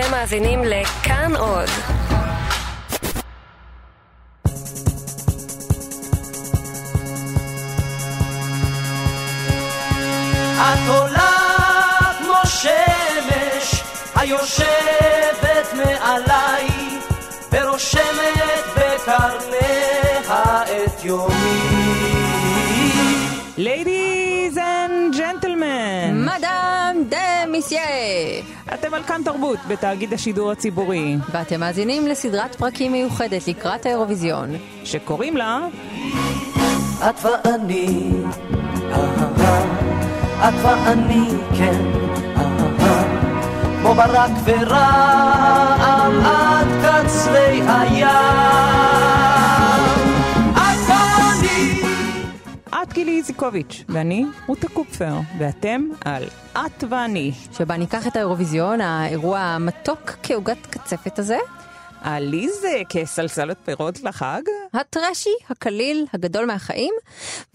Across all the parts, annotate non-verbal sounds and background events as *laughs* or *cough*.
אתם מאזינים לכאן עוד. את עולה כמו שמש היושבת מעליי ורושמת בקרניה את יומי. Ladies and gentlemen, מדאם דה מיסייה! אתם על כאן תרבות בתאגיד השידור הציבורי, ואתם מאזינים לסדרת פרקים מיוחדת לקראת האירוויזיון. שקוראים לה את ואני, אהה, את ואני, כן, אהה, כמו ברק ורעם עד קצרי הים. את גילי איזיקוביץ', ואני רותה קופפר, ואתם על את ואני. שבה ניקח את האירוויזיון, האירוע המתוק כעוגת קצפת הזה, עליזה כסלסלת פירות לחג, הטרשי, הקליל, הגדול מהחיים,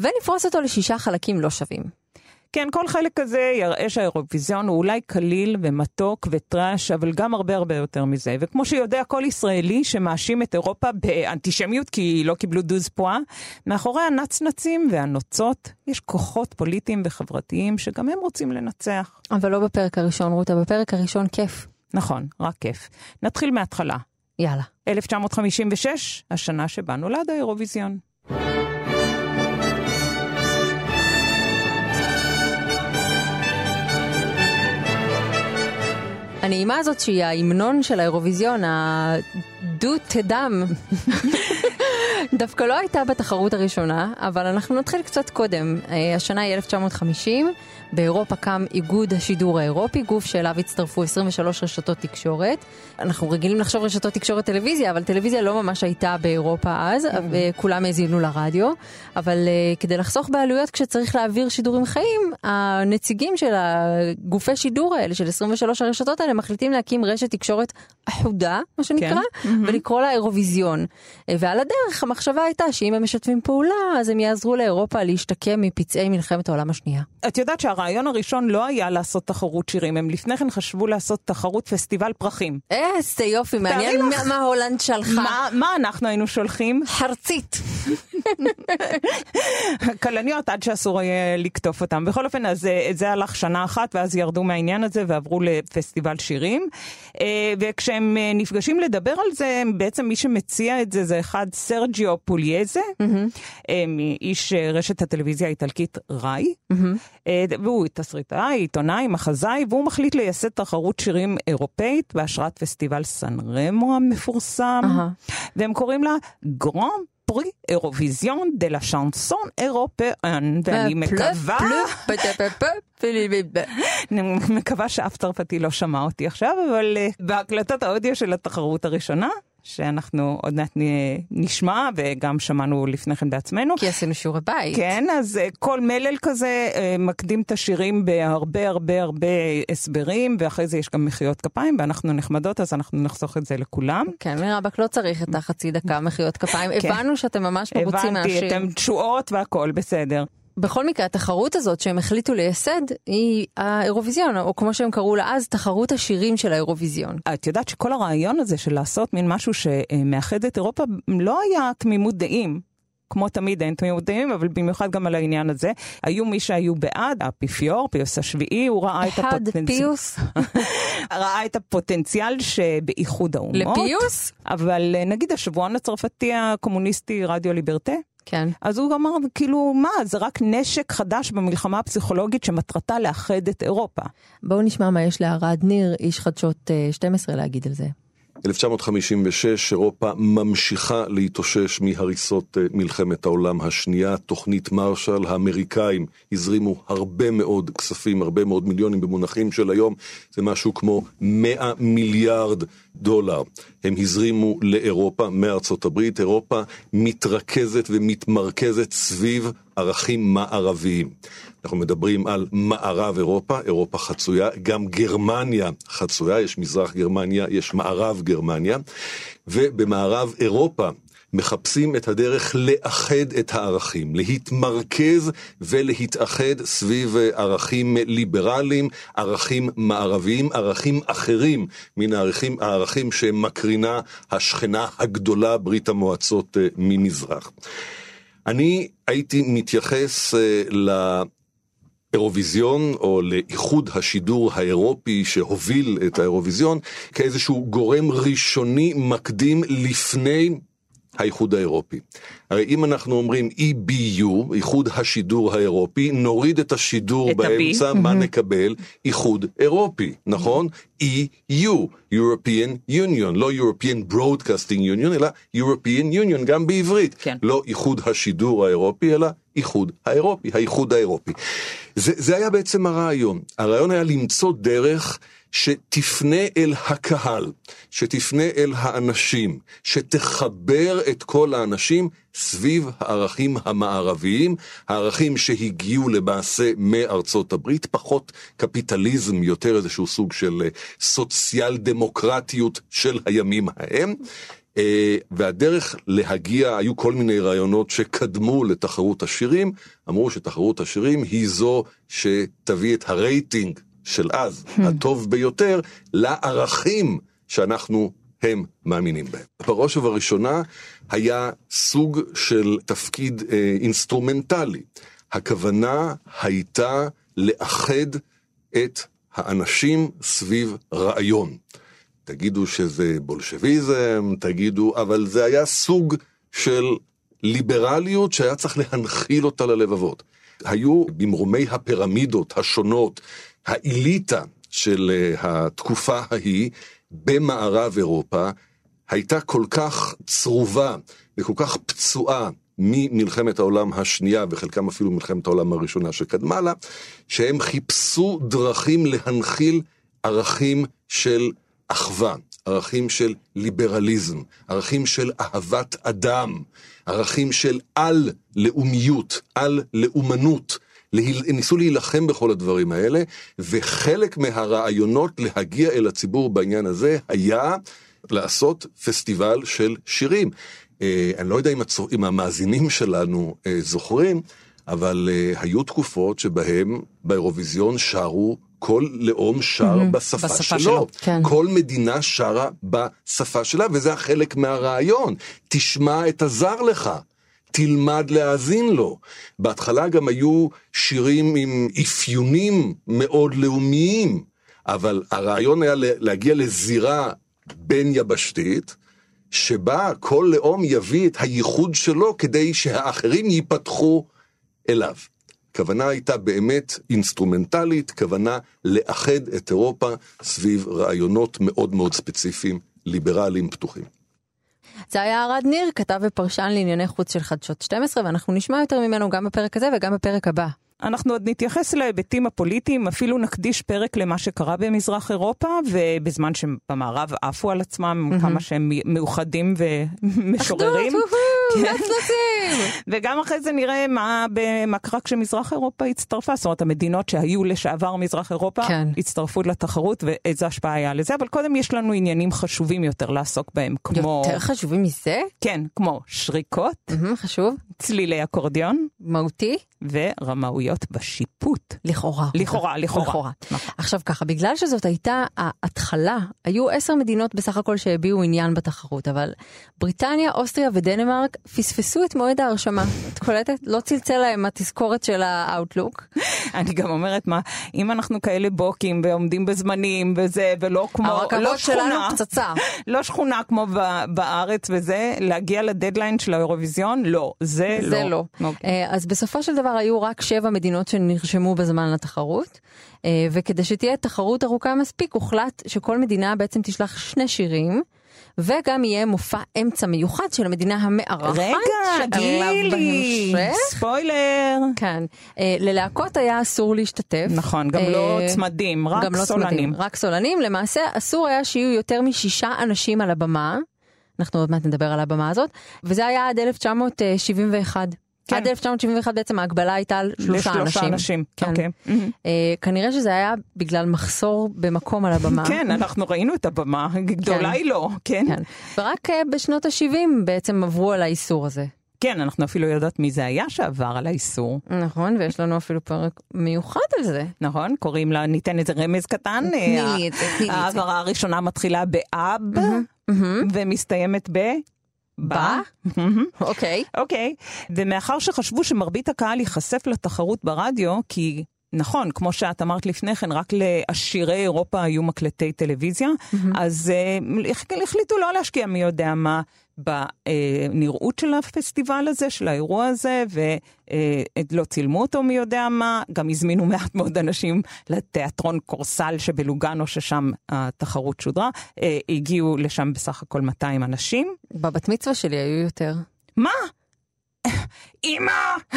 ונפרוס אותו לשישה חלקים לא שווים. כן, כל חלק כזה יראה שהאירוויזיון הוא אולי קליל ומתוק וטראש, אבל גם הרבה הרבה יותר מזה. וכמו שיודע כל ישראלי שמאשים את אירופה באנטישמיות כי לא קיבלו דוז פואה, מאחורי הנצנצים והנוצות יש כוחות פוליטיים וחברתיים שגם הם רוצים לנצח. אבל לא בפרק הראשון, רותה, בפרק הראשון כיף. נכון, רק כיף. נתחיל מההתחלה. יאללה. 1956, השנה שבה נולד האירוויזיון. הנעימה הזאת שהיא ההמנון של האירוויזיון, הדו תדם, *laughs* דווקא לא הייתה בתחרות הראשונה, אבל אנחנו נתחיל קצת קודם. אה, השנה היא 1950, באירופה קם איגוד השידור האירופי, גוף שאליו הצטרפו 23 רשתות תקשורת. אנחנו רגילים לחשוב רשתות תקשורת טלוויזיה, אבל טלוויזיה לא ממש הייתה באירופה אז, וכולם האזינו לרדיו. אבל uh, כדי לחסוך בעלויות כשצריך להעביר שידורים חיים, הנציגים של הגופי שידור האלה, של 23 הרשתות האלה, מחליטים להקים רשת תקשורת אחודה, מה שנקרא, כן. ולקרוא לה אירוויזיון. אה, ועל הדרך המחשבה הייתה שאם הם משתפים פעולה, אז הם יעזרו לאירופה להשתקם מפצעי מלחמת העולם השנייה. את יודעת שהרעיון הראשון לא היה לעשות תחרות שירים, הם לפני כן חשבו לעשות תחרות פסטיבל פרחים. איזה יופי, מעניין. מה- מה הולנד שלחה. מה, מה אנחנו היינו שולחים? חרצית. *laughs* כלניות עד שאסור יהיה לקטוף אותם. בכל אופן, אז אה, זה הלך שנה אחת, ואז ירדו מהעניין הזה ועברו לפסטיבל שירים. אה, וכשהם אה, נפגשים לדבר על זה, בעצם מי שמציע את זה זה אחד סרג'יו פוליאזה, אה, איש רשת הטלוויזיה האיטלקית ראי, אה, והוא תסריטאי, עיתונאי, מחזאי, והוא מחליט לייסד תחרות שירים אירופאית בהשראת פסטיבל סן רמו המפורסם, אהה. והם קוראים לה Grand Prix Eurovision de la Chanson Européenne, ואני מקווה, אני מקווה שאף צרפתי לא שמע אותי עכשיו, אבל אה, בהקלטת האודיו של התחרות הראשונה, שאנחנו עוד מעט נשמע, וגם שמענו לפני כן בעצמנו, כי עשינו שיעורי בית. כן, אז אה, כל מלל כזה אה, מקדים את השירים בהרבה הרבה הרבה הסברים, ואחרי זה יש גם מחיאות כפיים, ואנחנו נחמדות, אז אנחנו נחסוך את זה לכולם. כן, מרבק לא צריך את החצי דקה מחיאות כפיים. כן. הבנו שאתם ממש מרוצים הבנתי, מהשיר. אתם תשואות והכל בסדר. בכל מקרה, התחרות הזאת שהם החליטו לייסד היא האירוויזיון, או כמו שהם קראו לה אז, תחרות השירים של האירוויזיון. את יודעת שכל הרעיון הזה של לעשות מין משהו שמאחד את אירופה לא היה תמימות דעים. כמו תמיד אין תמימות דעים, אבל במיוחד גם על העניין הזה. היו מי שהיו בעד, האפיפיור, פיוס השביעי, הוא ראה את הפוטנציאל. פיוס *laughs* ראה את הפוטנציאל שבאיחוד האומות. לפיוס? אבל אה, נגיד השבועון הצרפתי הקומוניסטי רדיו ליברטה, כן. אז הוא אמר, כאילו, מה, זה רק נשק חדש במלחמה הפסיכולוגית שמטרתה לאחד את אירופה. בואו נשמע מה יש לערד ניר, איש חדשות אה, 12, להגיד על זה. 1956, אירופה ממשיכה להתאושש מהריסות אה, מלחמת העולם השנייה. תוכנית מרשל, האמריקאים הזרימו הרבה מאוד כספים, הרבה מאוד מיליונים במונחים של היום. זה משהו כמו 100 מיליארד דולר. הם הזרימו לאירופה מארצות הברית. אירופה מתרכזת ומתמרכזת סביב ערכים מערביים. אנחנו מדברים על מערב אירופה, אירופה חצויה, גם גרמניה חצויה, יש מזרח גרמניה, יש מערב גרמניה, ובמערב אירופה מחפשים את הדרך לאחד את הערכים, להתמרכז ולהתאחד סביב ערכים ליברליים, ערכים מערביים, ערכים אחרים מן הערכים, הערכים שמקרינה השכנה הגדולה ברית המועצות אה, ממזרח. אני הייתי מתייחס אה, לאירוויזיון או לאיחוד השידור האירופי שהוביל את האירוויזיון כאיזשהו גורם ראשוני מקדים לפני האיחוד האירופי. הרי אם אנחנו אומרים EBU, איחוד השידור האירופי, נוריד את השידור את באמצע, מה נקבל? איחוד אירופי, נכון? EU, European Union, לא European Broadcasting Union, אלא European Union, גם בעברית. כן. לא איחוד השידור האירופי, אלא איחוד האירופי, האיחוד האירופי. זה, זה היה בעצם הרעיון. הרעיון היה למצוא דרך שתפנה אל הקהל, שתפנה אל האנשים, שתחבר את כל האנשים סביב הערכים המערביים, הערכים שהגיעו למעשה מארצות הברית, פחות קפיטליזם, יותר איזשהו סוג של אה, סוציאל דמוקרטיות של הימים ההם. אה, והדרך להגיע, היו כל מיני רעיונות שקדמו לתחרות השירים, אמרו שתחרות השירים היא זו שתביא את הרייטינג של אז, hmm. הטוב ביותר, לערכים שאנחנו הם מאמינים בהם. בראש ובראשונה היה סוג של תפקיד אה, אינסטרומנטלי. הכוונה הייתה לאחד את האנשים סביב רעיון. תגידו שזה בולשביזם, תגידו, אבל זה היה סוג של ליברליות שהיה צריך להנחיל אותה ללבבות. היו במרומי הפירמידות השונות האליטה של אה, התקופה ההיא במערב אירופה הייתה כל כך צרובה וכל כך פצועה ממלחמת העולם השנייה וחלקם אפילו מלחמת העולם הראשונה שקדמה לה, שהם חיפשו דרכים להנחיל ערכים של אחווה, ערכים של ליברליזם, ערכים של אהבת אדם, ערכים של על-לאומיות, על-לאומנות. ניסו להילחם בכל הדברים האלה, וחלק מהרעיונות להגיע אל הציבור בעניין הזה היה לעשות פסטיבל של שירים. אה, אני לא יודע אם, הצור, אם המאזינים שלנו אה, זוכרים, אבל אה, היו תקופות שבהם באירוויזיון שרו כל לאום שר mm-hmm, בשפה, בשפה שלו. שלו. כן. כל מדינה שרה בשפה שלה, וזה החלק מהרעיון. תשמע את הזר לך. תלמד להאזין לו. בהתחלה גם היו שירים עם אפיונים מאוד לאומיים, אבל הרעיון היה להגיע לזירה בין יבשתית, שבה כל לאום יביא את הייחוד שלו כדי שהאחרים ייפתחו אליו. הכוונה הייתה באמת אינסטרומנטלית, כוונה לאחד את אירופה סביב רעיונות מאוד מאוד ספציפיים, ליברליים, פתוחים. זה היה ארד ניר, כתב ופרשן לענייני חוץ של חדשות 12, ואנחנו נשמע יותר ממנו גם בפרק הזה וגם בפרק הבא. אנחנו עוד נתייחס להיבטים הפוליטיים, אפילו נקדיש פרק למה שקרה במזרח אירופה, ובזמן שבמערב עפו על עצמם, mm-hmm. כמה שהם מאוחדים ומשוררים. אחדות, כן. *laughs* וגם אחרי זה נראה מה, מה קרה כשמזרח אירופה הצטרפה, זאת אומרת המדינות שהיו לשעבר מזרח אירופה, כן. הצטרפו לתחרות ואיזה השפעה היה לזה, אבל קודם יש לנו עניינים חשובים יותר לעסוק בהם, כמו... יותר חשובים מזה? כן, כמו שריקות. Mm-hmm, חשוב. צלילי אקורדיון. מהותי. ורמאויות בשיפוט. לכאורה. לכאורה, לכאורה. לכאורה. נכון. עכשיו ככה, בגלל שזאת הייתה ההתחלה, היו עשר מדינות בסך הכל שהביעו עניין בתחרות, אבל בריטניה, אוסטריה ודנמרק פספסו את מועד ההרשמה. את קולטת? לא צלצל להם התזכורת של האאוטלוק. *laughs* אני גם אומרת, מה, אם אנחנו כאלה בוקים ועומדים בזמנים וזה, ולא כמו, לא שכונה, פצצה. *laughs* לא שכונה כמו בארץ וזה, להגיע לדדליין של האירוויזיון, לא, זה, זה לא. לא. Okay. אוקיי. אז בסופו של דבר היו רק שבע מדינות שנרשמו בזמן לתחרות, אה, וכדי שתהיה תחרות ארוכה מספיק, הוחלט שכל מדינה בעצם תשלח שני שירים. וגם יהיה מופע אמצע מיוחד של המדינה המארחת. רגע, גילי, ספוילר. כן. אה, ללהקות היה אסור להשתתף. נכון, גם לא אה, צמדים, רק לא סולנים. צמדים, רק סולנים. למעשה אסור היה שיהיו יותר משישה אנשים על הבמה. אנחנו עוד מעט נדבר על הבמה הזאת. וזה היה עד 1971. כן. עד 1971 בעצם ההגבלה הייתה על שלושה אנשים. לשלושה אנשים, כן. אוקיי. מהמם. אה, כנראה שזה היה בגלל מחסור במקום על הבמה. *laughs* כן, אנחנו ראינו את הבמה, גדולה היא לא, כן? כן. ורק אה, בשנות ה-70 בעצם עברו על האיסור הזה. כן, אנחנו אפילו יודעות מי זה היה שעבר על האיסור. נכון, ויש לנו אפילו פרק מיוחד על זה. נכון? קוראים לה, ניתן איזה רמז קטן. תני אה, לי את זה, תני לי את זה. ההעברה הראשונה מתחילה באב, ומסתיימת ב... בה? מהמם. *laughs* אוקיי. אוקיי, ומאחר שחשבו שמרבית הקהל ייחשף לתחרות ברדיו, כי נכון, כמו שאת אמרת לפני כן, רק לעשירי אירופה היו מקלטי טלוויזיה, אז uh, החליטו לא להשקיע מי יודע מה בנראות של הפסטיבל הזה, של האירוע הזה, ולא צילמו אותו מי יודע מה, גם הזמינו *laughs* מעט מאוד אנשים לתיאטרון קורסל שבלוגנו, ששם התחרות שודרה, uh, הגיעו לשם בסך הכל 200 אנשים. בבת מצווה שלי היו יותר. מה? *laughs* אמא! *laughs*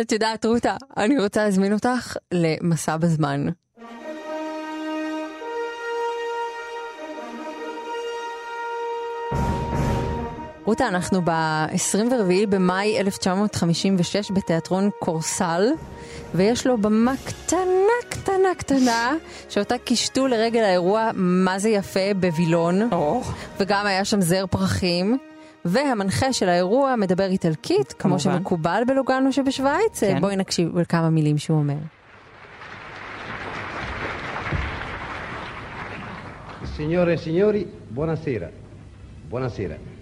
את יודעת, רותה, אני רוצה להזמין אותך למסע בזמן. רותה, אנחנו ב-24 במאי 1956 בתיאטרון קורסל, ויש לו במה קטנה קטנה קטנה, שאותה קישטו לרגל האירוע מה זה יפה בווילון, או, וגם היה שם זר פרחים. והמנחה של האירוע מדבר איטלקית, כמו כמובן. שמקובל בלוגנו שבשוויץ. כן. בואי נקשיב לכמה מילים שהוא אומר. Signore e signori, buonasera. Buonasera.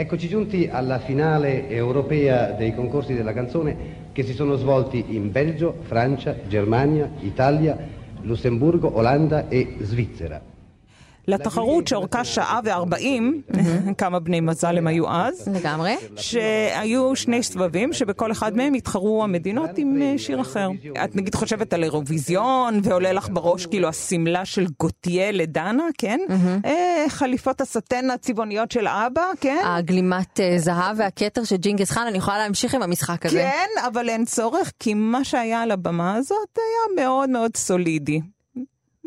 Eccoci giunti alla finale europea dei concorsi della canzone che si sono svolti in Belgio, Francia, Germania, Italia, Lussemburgo, Olanda e Svizzera. לתחרות שאורכה שעה וארבעים, כמה בני מזל הם היו אז, לגמרי. שהיו שני סבבים שבכל אחד מהם התחרו המדינות עם אה, שיר אחר. את נגיד חושבת על אירוויזיון, ועולה לך בראש כאילו השמלה של גוטייה לדנה, כן? אה, חליפות הסטן הצבעוניות של אבא, כן? הגלימת אה, זהב והכתר של ג'ינגיס חאן, אני יכולה להמשיך עם המשחק הזה. כן, אבל אין צורך, כי מה שהיה על הבמה הזאת היה מאוד מאוד סולידי.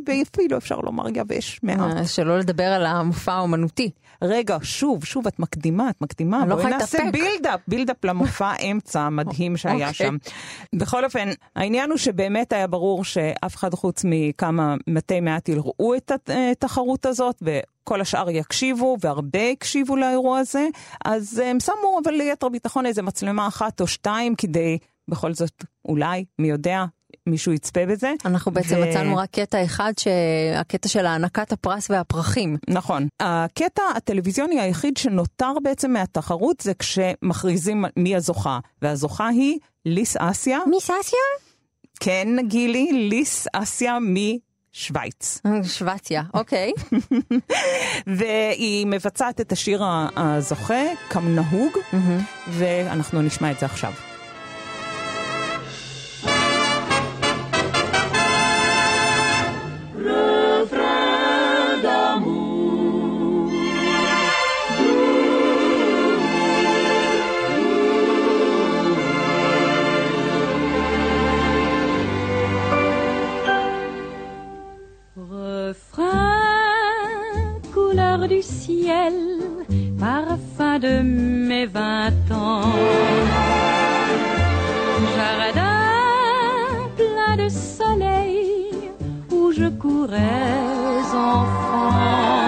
ואפילו אפשר לומר יבש מעט. אה, שלא לדבר על המופע האומנותי. רגע, שוב, שוב, את מקדימה, את מקדימה. לא בואי נעשה. בילדאפ, בילדאפ למופע *laughs* האמצע המדהים שהיה אוקיי. שם. בכל אופן, העניין הוא שבאמת היה ברור שאף אחד חוץ מכמה מתי מעט יראו את התחרות הזאת, וכל השאר יקשיבו, והרבה הקשיבו לאירוע הזה, אז הם שמו אבל ליתר ביטחון איזה מצלמה אחת או שתיים, כדי בכל זאת, אולי, מי יודע, מישהו יצפה בזה. אנחנו בעצם ו- מצאנו רק קטע אחד, הקטע של הענקת הפרס והפרחים. נכון. הקטע הטלוויזיוני היחיד שנותר בעצם מהתחרות זה כשמכריזים מי הזוכה, והזוכה היא ליס אסיה. מיס אסיה? כן, גילי, ליס אסיה משוויץ. שווציה, אוקיי. *laughs* והיא מבצעת את השיר הזוכה, כמנהוג, ואנחנו נשמע את זה עכשיו. Ciel, parfum de mes vingt ans. Jardin plein de soleil où je courais enfant.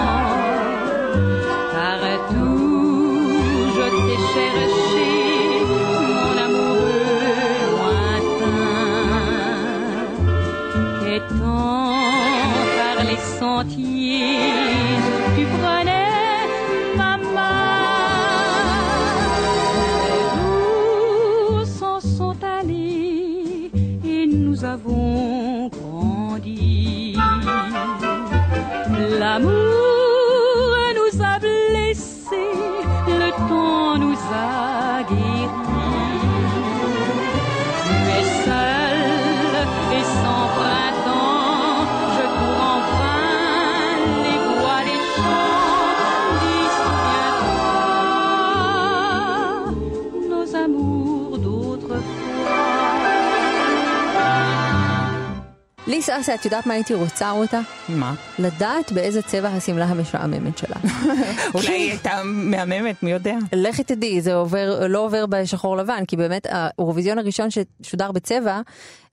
אסה, את יודעת מה הייתי רוצה אותה? מה? לדעת באיזה צבע השמלה המשעממת שלה. *laughs* אולי היא הייתה מהממת, מי יודע? לכי תדעי, זה עובר, לא עובר בשחור לבן, כי באמת האירוויזיון הראשון ששודר בצבע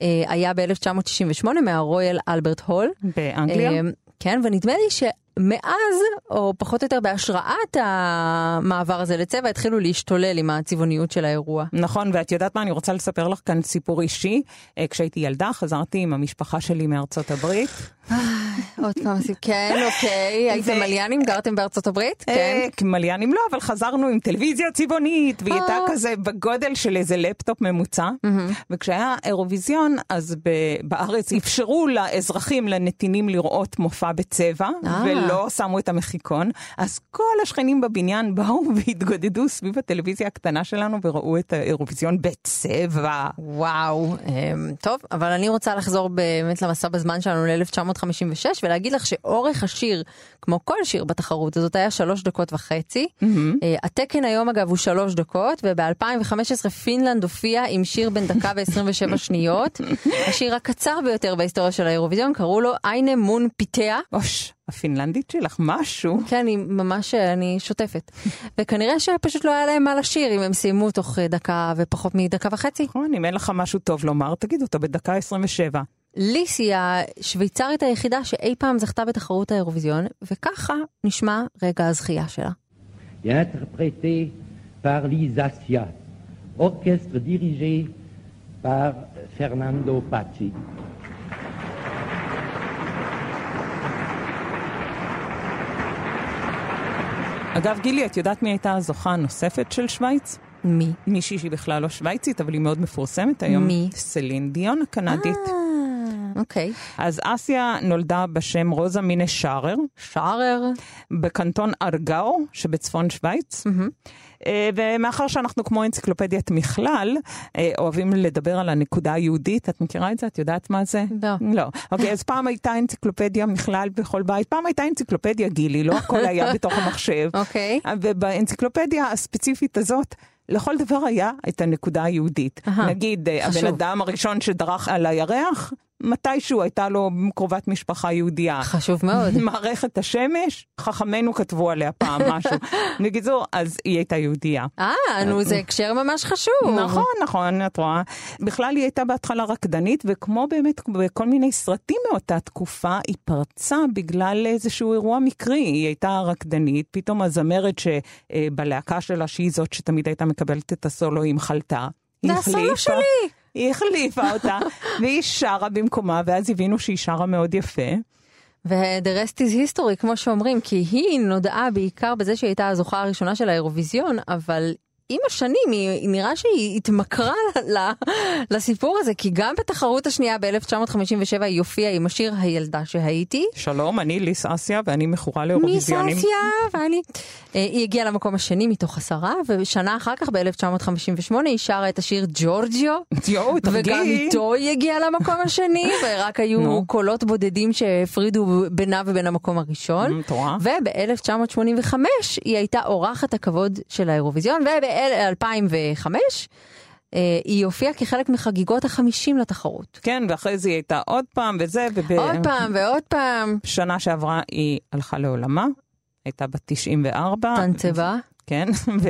אה, היה ב-1968 מהרויאל אלברט הול. באנגליה? אה, כן, ונדמה לי שמאז, או פחות או יותר בהשראת המעבר הזה לצבע, התחילו להשתולל עם הצבעוניות של האירוע. נכון, ואת יודעת מה, אני רוצה לספר לך כאן סיפור אישי. אה, כשהייתי ילדה, חזרתי עם המשפחה שלי מארצות הברית. עוד פעם, כן, אוקיי. הייתם מליינים? גרתם בארצות הברית? אה, כן. מליינים לא, אבל חזרנו עם טלוויזיה צבעונית, והיא הייתה אה. כזה בגודל של איזה לפטופ ממוצע. וכשהיה אירוויזיון, אז ב- בארץ אפשרו לאזרחים, לנתינים לראות מופע בצבע, ולא שמו את המחיקון. אז כל השכנים בבניין באו *laughs* והתגודדו סביב הטלוויזיה הקטנה שלנו וראו את האירוויזיון בצבע. וואו, אמ, טוב, אבל אני רוצה לחזור באמת למסע בזמן שלנו ל-1956 ולהגיד לך שאורך השיר, כמו כל שיר בתחרות הזאת, היה שלוש דקות וחצי. אה, התקן היום אגב הוא שלוש דקות, וב-2015 פינלנד הופיע עם שיר בן דקה *laughs* ו-27 שניות. השיר הקצר ביותר בהיסטוריה של האירוויזיון, קראו לו איינה מון פיתיה. אוש, הפינלנדית שלך, משהו. כן, היא ממש, אני שוטפת. וכנראה שפשוט לא היה להם מה לשיר אם הם סיימו תוך דקה ופחות מדקה וחצי. נכון, אם אין לך משהו טוב לומר, תגיד אותו בדקה 27. ליס היא השוויצרית היחידה שאי פעם זכתה בתחרות האירוויזיון, וככה נשמע רגע הזכייה שלה. par l'Isacia, orchestre dirigé par Fernando Pacci. אגב, גילי, את יודעת מי הייתה הזוכה הנוספת של שווייץ? מי? מישהי שהיא בכלל לא שווייצית, אבל היא מאוד מפורסמת היום. מי? סלין דיון הקנדית. אה, אוקיי. אז אסיה נולדה בשם רוזה מינה שארר, שארר. בקנטון ארגאו שבצפון שווייץ. אה, ומאחר שאנחנו כמו אנציקלופדיית מכלל, אה, אוהבים לדבר על הנקודה היהודית, את מכירה את זה? את יודעת מה זה? לא. לא. אוקיי, אז פעם הייתה אנציקלופדיה מכלל בכל בית, פעם הייתה אנציקלופדיה גילי, לא הכל היה *laughs* בתוך המחשב. אוקיי. ובאנציקלופדיה הספציפית הזאת, לכל דבר היה את הנקודה היהודית. נגיד, אה, חשוב. הבן אדם הראשון שדרך על הירח, מתישהו הייתה לו קרובת משפחה יהודייה. חשוב מאוד. *laughs* מערכת השמש, חכמינו כתבו עליה פעם *laughs* משהו. בקיצור, אז היא הייתה יהודייה. אה, נו, זה הקשר ממש חשוב. נכון, נכון, את רואה. בכלל היא הייתה בהתחלה רקדנית, וכמו באמת בכל מיני סרטים מאותה תקופה, היא פרצה בגלל איזשהו אירוע מקרי. היא הייתה רקדנית, פתאום הזמרת שבלהקה שלה, שהיא זאת שתמיד הייתה מקבלת את הסולואים, חלתה. היא זה הסולו שלי! היא החליפה אותה, והיא שרה במקומה, ואז הבינו שהיא שרה מאוד יפה. ו-the rest is history, כמו שאומרים, כי היא נודעה בעיקר בזה שהיא הייתה הזוכה הראשונה של האירוויזיון, אבל עם השנים היא, נראה שהיא התמכרה לסיפור הזה, כי גם בתחרות השנייה ב-1957 היא הופיעה עם השיר הילדה שהייתי. שלום, אני ליס אסיה, ואני מכורה לאירוויזיונים. אסיה, ואני... אה, היא הגיעה למקום השני מתוך עשרה, ושנה אחר כך, ב-1958, היא שרה את השיר ג'ורג'יו. יואו, וגם תרגיעי. איתו היא הגיעה למקום השני, *laughs* ורק היו. קולות בודדים שהפרידו בינה ובין המקום הראשון. את רואה? וב-1985 היא הייתה אורחת הכבוד של האירוויזיון, וב-2005 היא הופיעה כחלק מחגיגות החמישים לתחרות. כן, ואחרי זה היא הייתה עוד פעם וזה, עוד פעם ועוד פעם. ובשנה שעברה היא הלכה לעולמה, הייתה בת 94. טנצבה. כן, *laughs*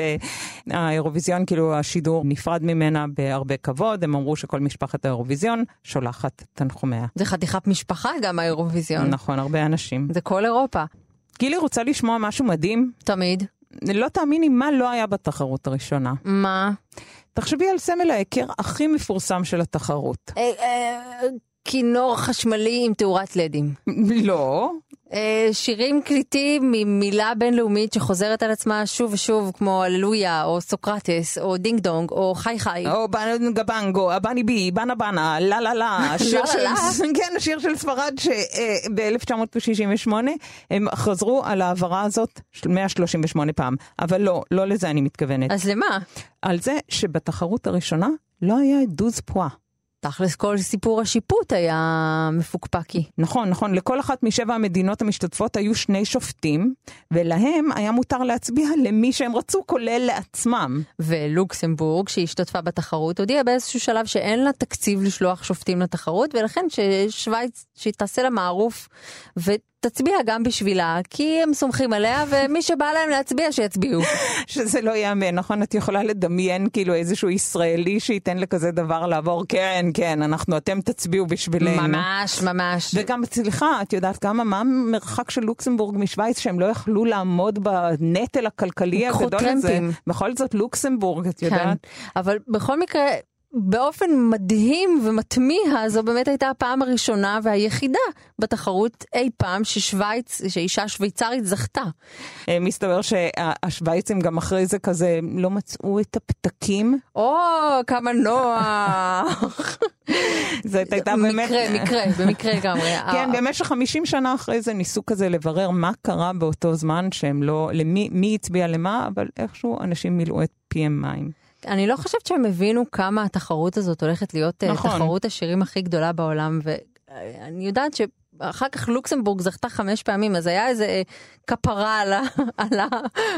והאירוויזיון, כאילו השידור נפרד ממנה בהרבה כבוד, הם אמרו שכל משפחת האירוויזיון שולחת תנחומיה. זה חתיכת משפחה גם האירוויזיון. נכון, הרבה אנשים. זה כל אירופה. גילי רוצה לשמוע משהו מדהים? תמיד. לא תאמיני מה לא היה בתחרות הראשונה. מה? תחשבי על סמל ההיכר הכי מפורסם של התחרות. כינור חשמלי עם תאורת לדים. לא, אה, שירים קליטים עם מילה בינלאומית שחוזרת על עצמה שוב ושוב, כמו הללויה, או סוקרטס, או דינג דונג, או חי חי. או בנגה בנגו, הבני בי, בנה בנה, לה לה לה, *laughs* לה, של, *laughs* כן, השיר של ספרד שב-1968 הם חזרו על ההברה הזאת 138 פעם, אבל לא, לא לזה אני מתכוונת. אז למה? על זה שבתחרות הראשונה לא היה דוז פואה. תכלס כל סיפור השיפוט היה מפוקפקי. נכון, נכון. לכל אחת משבע המדינות המשתתפות היו שני שופטים, ולהם היה מותר להצביע למי שהם רצו, כולל לעצמם. ולוקסמבורג, שהשתתפה בתחרות, הודיעה באיזשהו שלב שאין לה תקציב לשלוח שופטים לתחרות, ולכן ששוויץ, שהיא תעשה לה מערוף ותצביע גם בשבילה, כי הם סומכים עליה, ומי שבא להם להצביע, שיצביעו. שזה לא ייאמן, נכון? את יכולה לדמיין כאילו איזשהו ישראלי שייתן לכזה דבר לעבור, כן, כן, אנחנו, אתם תצביעו בשבילנו. ממש, ממש. וגם, סליחה, את יודעת כמה, מה המרחק של לוקסמבורג משוויץ, שהם לא יכלו לעמוד בנטל הכלכלי הגדול הזה? בכל זאת לוקסמבורג, את כן. יודעת? אבל בכל מקרה, באופן מדהים ומתמיה, זו באמת הייתה הפעם הראשונה והיחידה בתחרות אי פעם ששוויץ, שאישה שוויצרית זכתה. אה, מסתבר שהשוויצים גם אחרי זה כזה לא מצאו את הפתקים. או, כמה נוח. *laughs* זאת הייתה באמת... מקרה, מקרה, במקרה לגמרי. *laughs* כן, במשך 50 שנה אחרי זה ניסו כזה לברר מה קרה באותו זמן שהם לא, למי מי הצביע למה, אבל איכשהו אנשים מילאו את פיהם מים. אני לא חושבת שהם הבינו כמה התחרות הזאת הולכת להיות נכון. נכון. תחרות השירים הכי גדולה בעולם, ואני יודעת שאחר כך לוקסמבורג זכתה חמש פעמים, אז היה איזה כפרה על, ה- *laughs* על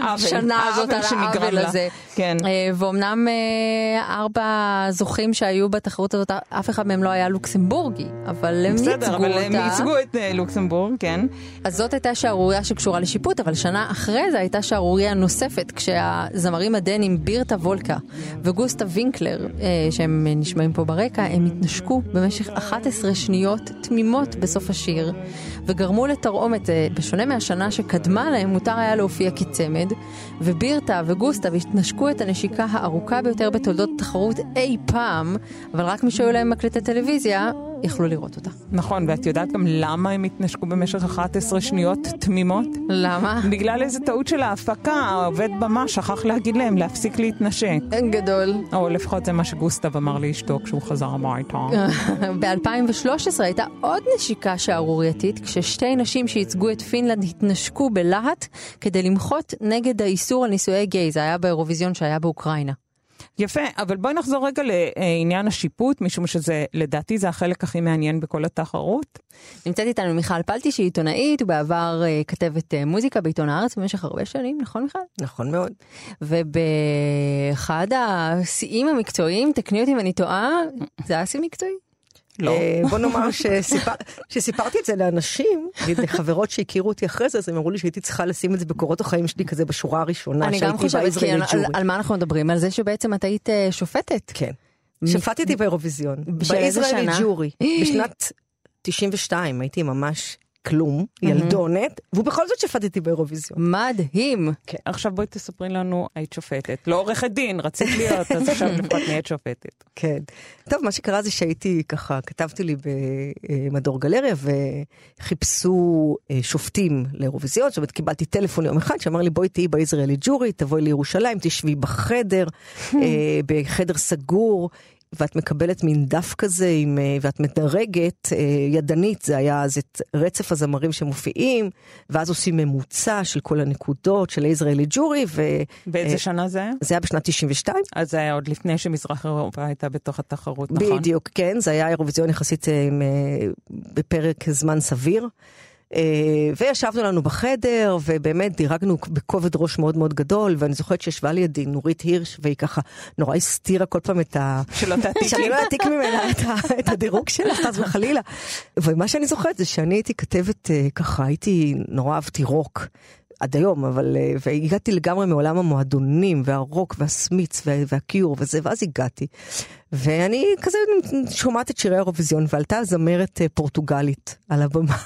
השנה העוול הזאת, על העוול. הזה. כן. אה, ואומנם אה, ארבע זוכים שהיו בתחרות הזאת, אף אחד מהם לא היה לוקסמבורגי, אבל הם ייצגו אותה. בסדר, אבל הם ייצגו את אה, לוקסמבורג, כן. אז זאת הייתה שערורייה שקשורה לשיפוט, אבל שנה אחרי זה הייתה שערורייה נוספת, כשהזמרים הדנים בירטה וולקה וגוסטה וינקלר, אה, שהם נשמעים פה ברקע, הם התנשקו במשך 11 שניות תמימות בסוף השיר, וגרמו לתרעומת, אה, בשונה מהשנה שקדמה להם, מותר היה להופיע כצמד, ובירטה וגוסטה התנשקו את הנשיקה הארוכה ביותר בתולדות התחרות אי פעם, אבל רק מי שהיו להם מקלטי טלוויזיה, יכלו לראות אותה. נכון, ואת יודעת גם למה הם התנשקו במשך 11 שניות תמימות? למה? בגלל איזה טעות של ההפקה, העובד במה שכח להגיד להם להפסיק להתנשק. גדול. או לפחות זה מה שגוסטב אמר לאשתו כשהוא חזר הביתה. *laughs* ב-2013 הייתה עוד נשיקה שערורייתית, כששתי נשים שייצגו את פינלנד התנשקו בלהט כדי למחות נגד האיסור על נישואי גיי, זה היה באירוויזיון שהיה באוקראינה. יפה, אבל בואי נחזור רגע לעניין השיפוט, משום שזה, לדעתי, זה החלק הכי מעניין בכל התחרות. נמצאת איתנו מיכל פלטי שהיא עיתונאית, ובעבר אה, כתבת אה, מוזיקה בעיתון הארץ במשך הרבה שנים, נכון מיכל? נכון מאוד. ובאחד השיאים המקצועיים, תקני אותי אם אני טועה, זה היה שיא מקצועי? לא. אה, בוא נאמר שסיפר- שסיפרתי את זה לאנשים, לחברות שהכירו אותי אחרי זה, אז הם אמרו לי שהייתי צריכה לשים את זה בקורות החיים שלי כזה בשורה הראשונה, אני גם חושבת, כי על- מה אנחנו מדברים? על זה שבעצם את היית אה, שופטת. כן. שפטתי באירוויזיון. שנה? ג'ורי. בשנת 92 הייתי ממש כלום, ילדונת, ובכל זאת שפטתי באירוויזיון. מדהים. עכשיו בואי תספרי לנו, היית שופטת. לא עורכת דין, רצית להיות, אז עכשיו *laughs* לפחות נהיית שופטת. כן. טוב, מה שקרה זה שהייתי ככה, כתבתי לי במדור גלריה וחיפשו אה, שופטים לאירוויזיון, זאת אומרת קיבלתי טלפון יום אחד שאמר לי בואי תהיי בישראלי ג'ורי, תבואי לירושלים, תשבי בחדר, *laughs* אה, בחדר סגור. ואת מקבלת מין דף כזה, עם, אה, ואת מדרגת אה, ידנית, זה היה אז את רצף הזמרים שמופיעים, ואז עושים ממוצע של כל הנקודות של הישראלי ג'ורי, וזה באיזה שנה זה היה? היה בשנת 92. אז זה היה עוד לפני שמזרח אירופה הייתה בתוך התחרות, נכון? בדיוק, כן, זה היה אירוויזיון יחסית אה, עם, אה, בפרק זמן סביר. אה, וישבנו לנו בחדר, ובאמת דירגנו בכובד ראש מאוד מאוד גדול, ואני זוכרת שישבה לידי נורית הירש, והיא ככה נורא הסתירה כל פעם את ה... שלא תעתיקי. שאני לא אעתיק ממנה את, ה... את הדירוג שלה, חס וחלילה. ומה שאני זוכרת זה שאני הייתי כתבת אה, ככה, הייתי, נורא אהבתי רוק. עד היום, אבל, אה, והגעתי לגמרי מעולם המועדונים, והרוק, והסמיץ, וה, והקיור וזה, ואז הגעתי. ואני כזה שומעת את שירי האירוויזיון, ועלתה זמרת פורטוגלית על הבמה.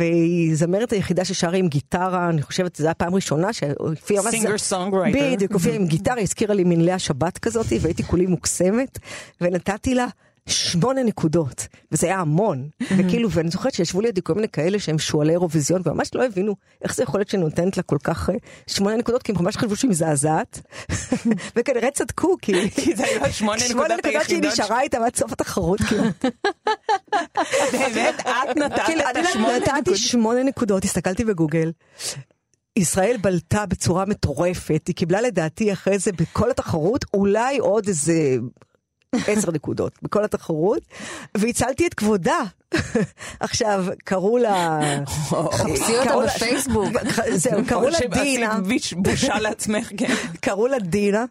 והיא זמרת היחידה ששרה עם גיטרה, אני חושבת שזו הייתה פעם ראשונה שהופיעה. Singer songwriter. בדיוק, הופיעה עם גיטרה, הזכירה לי מנלי השבת כזאת, והייתי כולי מוקסמת, ונתתי לה שמונה נקודות, וזה היה המון. וכאילו, ואני זוכרת שישבו לידי כל מיני כאלה שהם שועלי אירוויזיון, וממש לא הבינו איך זה יכול להיות שאני נותנת לה כל כך אה, שמונה נקודות, כי הם ממש חשבו שהיא מזעזעת. *laughs* וכנראה צדקו, כי... *laughs* זה השמונה שמונה נקודות נקודות שהיא היחידות. נשארה איתם עד סוף התחרות, כאילו. *laughs* באמת, את נתת כאילו, את אני השמונה נתתי נקודות. שמונה נקודות, הסתכלתי בגוגל. ישראל בלטה בצורה מטורפת, היא קיבלה לדעתי אחרי זה בכל התחרות אולי עוד איזה עשר נקודות בכל התחרות, והצלתי את כבודה. עכשיו, קראו לה... חפשי אותה בפייסבוק. זהו, קראו לה דינה. בושה לעצמך, כן. קראו לה דינה,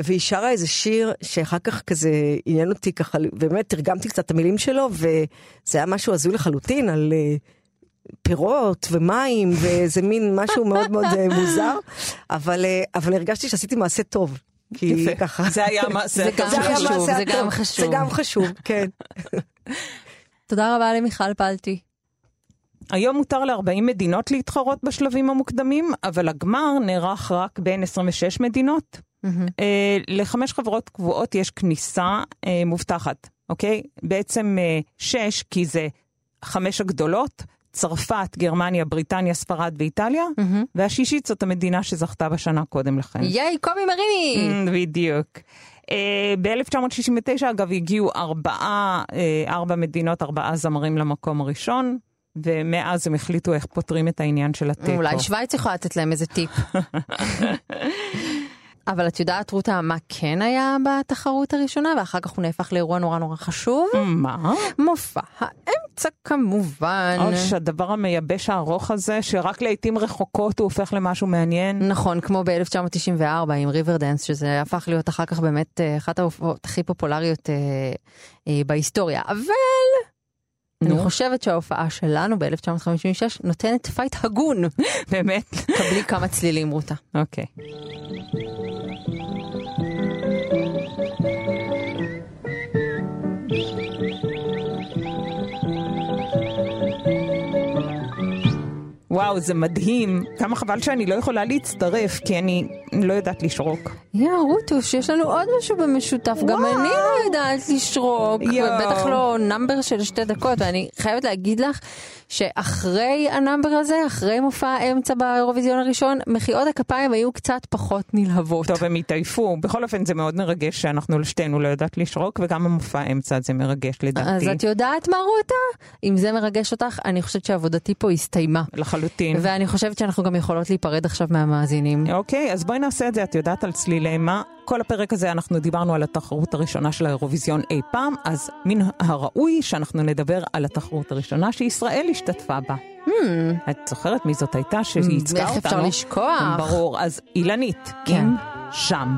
והיא שרה איזה שיר שאחר כך כזה עניין אותי ככה, באמת תרגמתי קצת את המילים שלו, וזה היה משהו הזוי לחלוטין על אה, פירות ומים, ואיזה מין משהו מאוד מאוד אה, מוזר, אבל, אה, אבל הרגשתי שעשיתי מעשה טוב. כי יפה. ככה. זה היה מעשה זה גם טוב. חשוב, זה גם. חשוב. זה גם חשוב, כן. *laughs* תודה רבה למיכל פלטי. היום מותר ל-40 מדינות להתחרות בשלבים המוקדמים, אבל הגמר נערך רק בין 26 מדינות. אה, לחמש חברות קבועות יש כניסה אה, מובטחת, אוקיי? בעצם אה, שש, כי זה חמש הגדולות, צרפת, גרמניה, בריטניה, ספרד ואיטליה, והשישית זאת המדינה שזכתה בשנה קודם לכן. ייי, קובי מריני! Mm, בדיוק. Uh, ב-1969 אגב הגיעו ארבעה, uh, ארבע מדינות, ארבעה זמרים למקום הראשון, ומאז הם החליטו איך פותרים את העניין של התיקו. אולי שווייץ יכולה לתת להם איזה טיפ. *laughs* אבל את יודעת, רותה, מה כן היה בתחרות הראשונה, ואחר כך הוא נהפך לאירוע נורא נורא חשוב? מה? מופע האמצע כמובן. או שהדבר המייבש הארוך הזה, שרק לעיתים רחוקות הוא הופך למשהו מעניין. נכון, כמו ב-1994 עם ריברדאנס, שזה הפך להיות אחר כך באמת אה, אחת ההופעות הכי פופולריות אה, אה, בהיסטוריה. אבל אני. חושבת שההופעה שלנו ב-1956 נותנת fight הגון. *laughs* באמת? קבלי כמה צלילים, רותה. אוקיי. וואו, זה מדהים. כמה חבל שאני לא יכולה להצטרף, כי אני לא יודעת לשרוק. יא רוטוש, יש לנו עוד משהו במשותף, גם אני לא יודעת לשרוק, יואו. ובטח לא number של שתי דקות, ואני חייבת להגיד לך שאחרי ה number הזה, אחרי מופע האמצע באירוויזיון הראשון, מחיאות הכפיים היו קצת פחות נלהבות. טוב, הם התעייפו. בכל אופן, זה מאוד מרגש שאנחנו לשתינו לא יודעת לשרוק, וגם המופע האמצע הזה מרגש לדעתי. אז את יודעת מה רותה? אם זה מרגש אותך, אני חושבת שעבודתי פה הסתיימה. לחלוטין. ואני חושבת שאנחנו גם יכולות להיפרד עכשיו מהמאזינים. אוקיי, אז בואי נעשה את זה, את יודעת על צלילי מה? כל הפרק הזה אנחנו דיברנו על התחרות הראשונה של האירוויזיון אי פעם, אז מן הראוי שאנחנו נדבר על התחרות הראשונה שישראל השתתפה בה. את זוכרת מי זאת הייתה שייצגה איך אותנו? אפשר לשכוח? ברור, אז אילנית, כן. שם,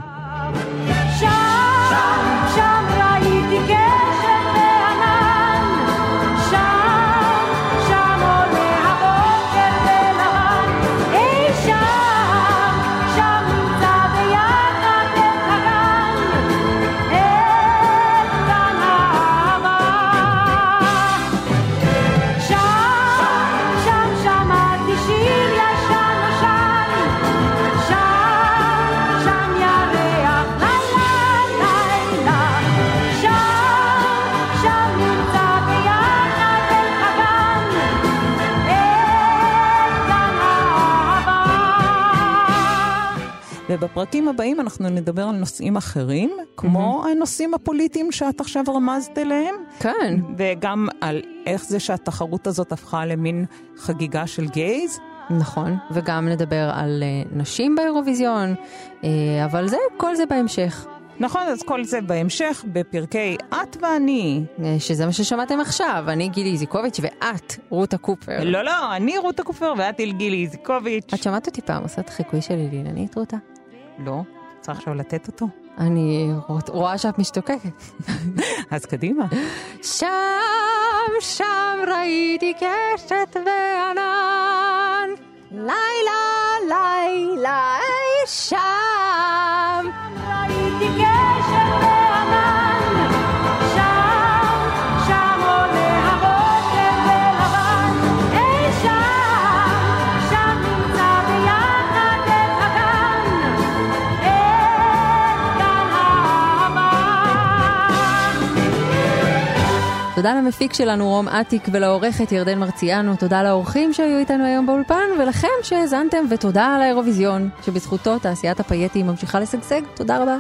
ובפרקים הבאים אנחנו נדבר על נושאים אחרים, כמו הנושאים הפוליטיים שאת עכשיו רמזת אליהם. כן. וגם על איך זה שהתחרות הזאת הפכה למין חגיגה של גייז. נכון, וגם נדבר על uh, נשים באירוויזיון, uh, אבל זה, כל זה בהמשך. נכון, אז כל זה בהמשך, בפרקי את ואני. Uh, שזה מה ששמעתם עכשיו, אני גילי איזיקוביץ' ואת, רותה קופר. לא, לא, אני רותה קופר ואת אלגילי איזיקוביץ'. את שמעת אותי פעם עושה את החיקוי שלי לילנית, רותה? לא, צריך עכשיו לתת אותו. אני רואה- שאת משתוקקת. *laughs* אז קדימה. שם, שם ראיתי קשת וענן, לילה, לילה, אי שם. תודה למפיק שלנו רום אטיק ולעורכת ירדן מרציאנו, תודה לאורחים שהיו איתנו היום באולפן ולכם שהאזנתם ותודה על האירוויזיון, שבזכותו תעשיית הפייטים ממשיכה לשגשג, תודה רבה.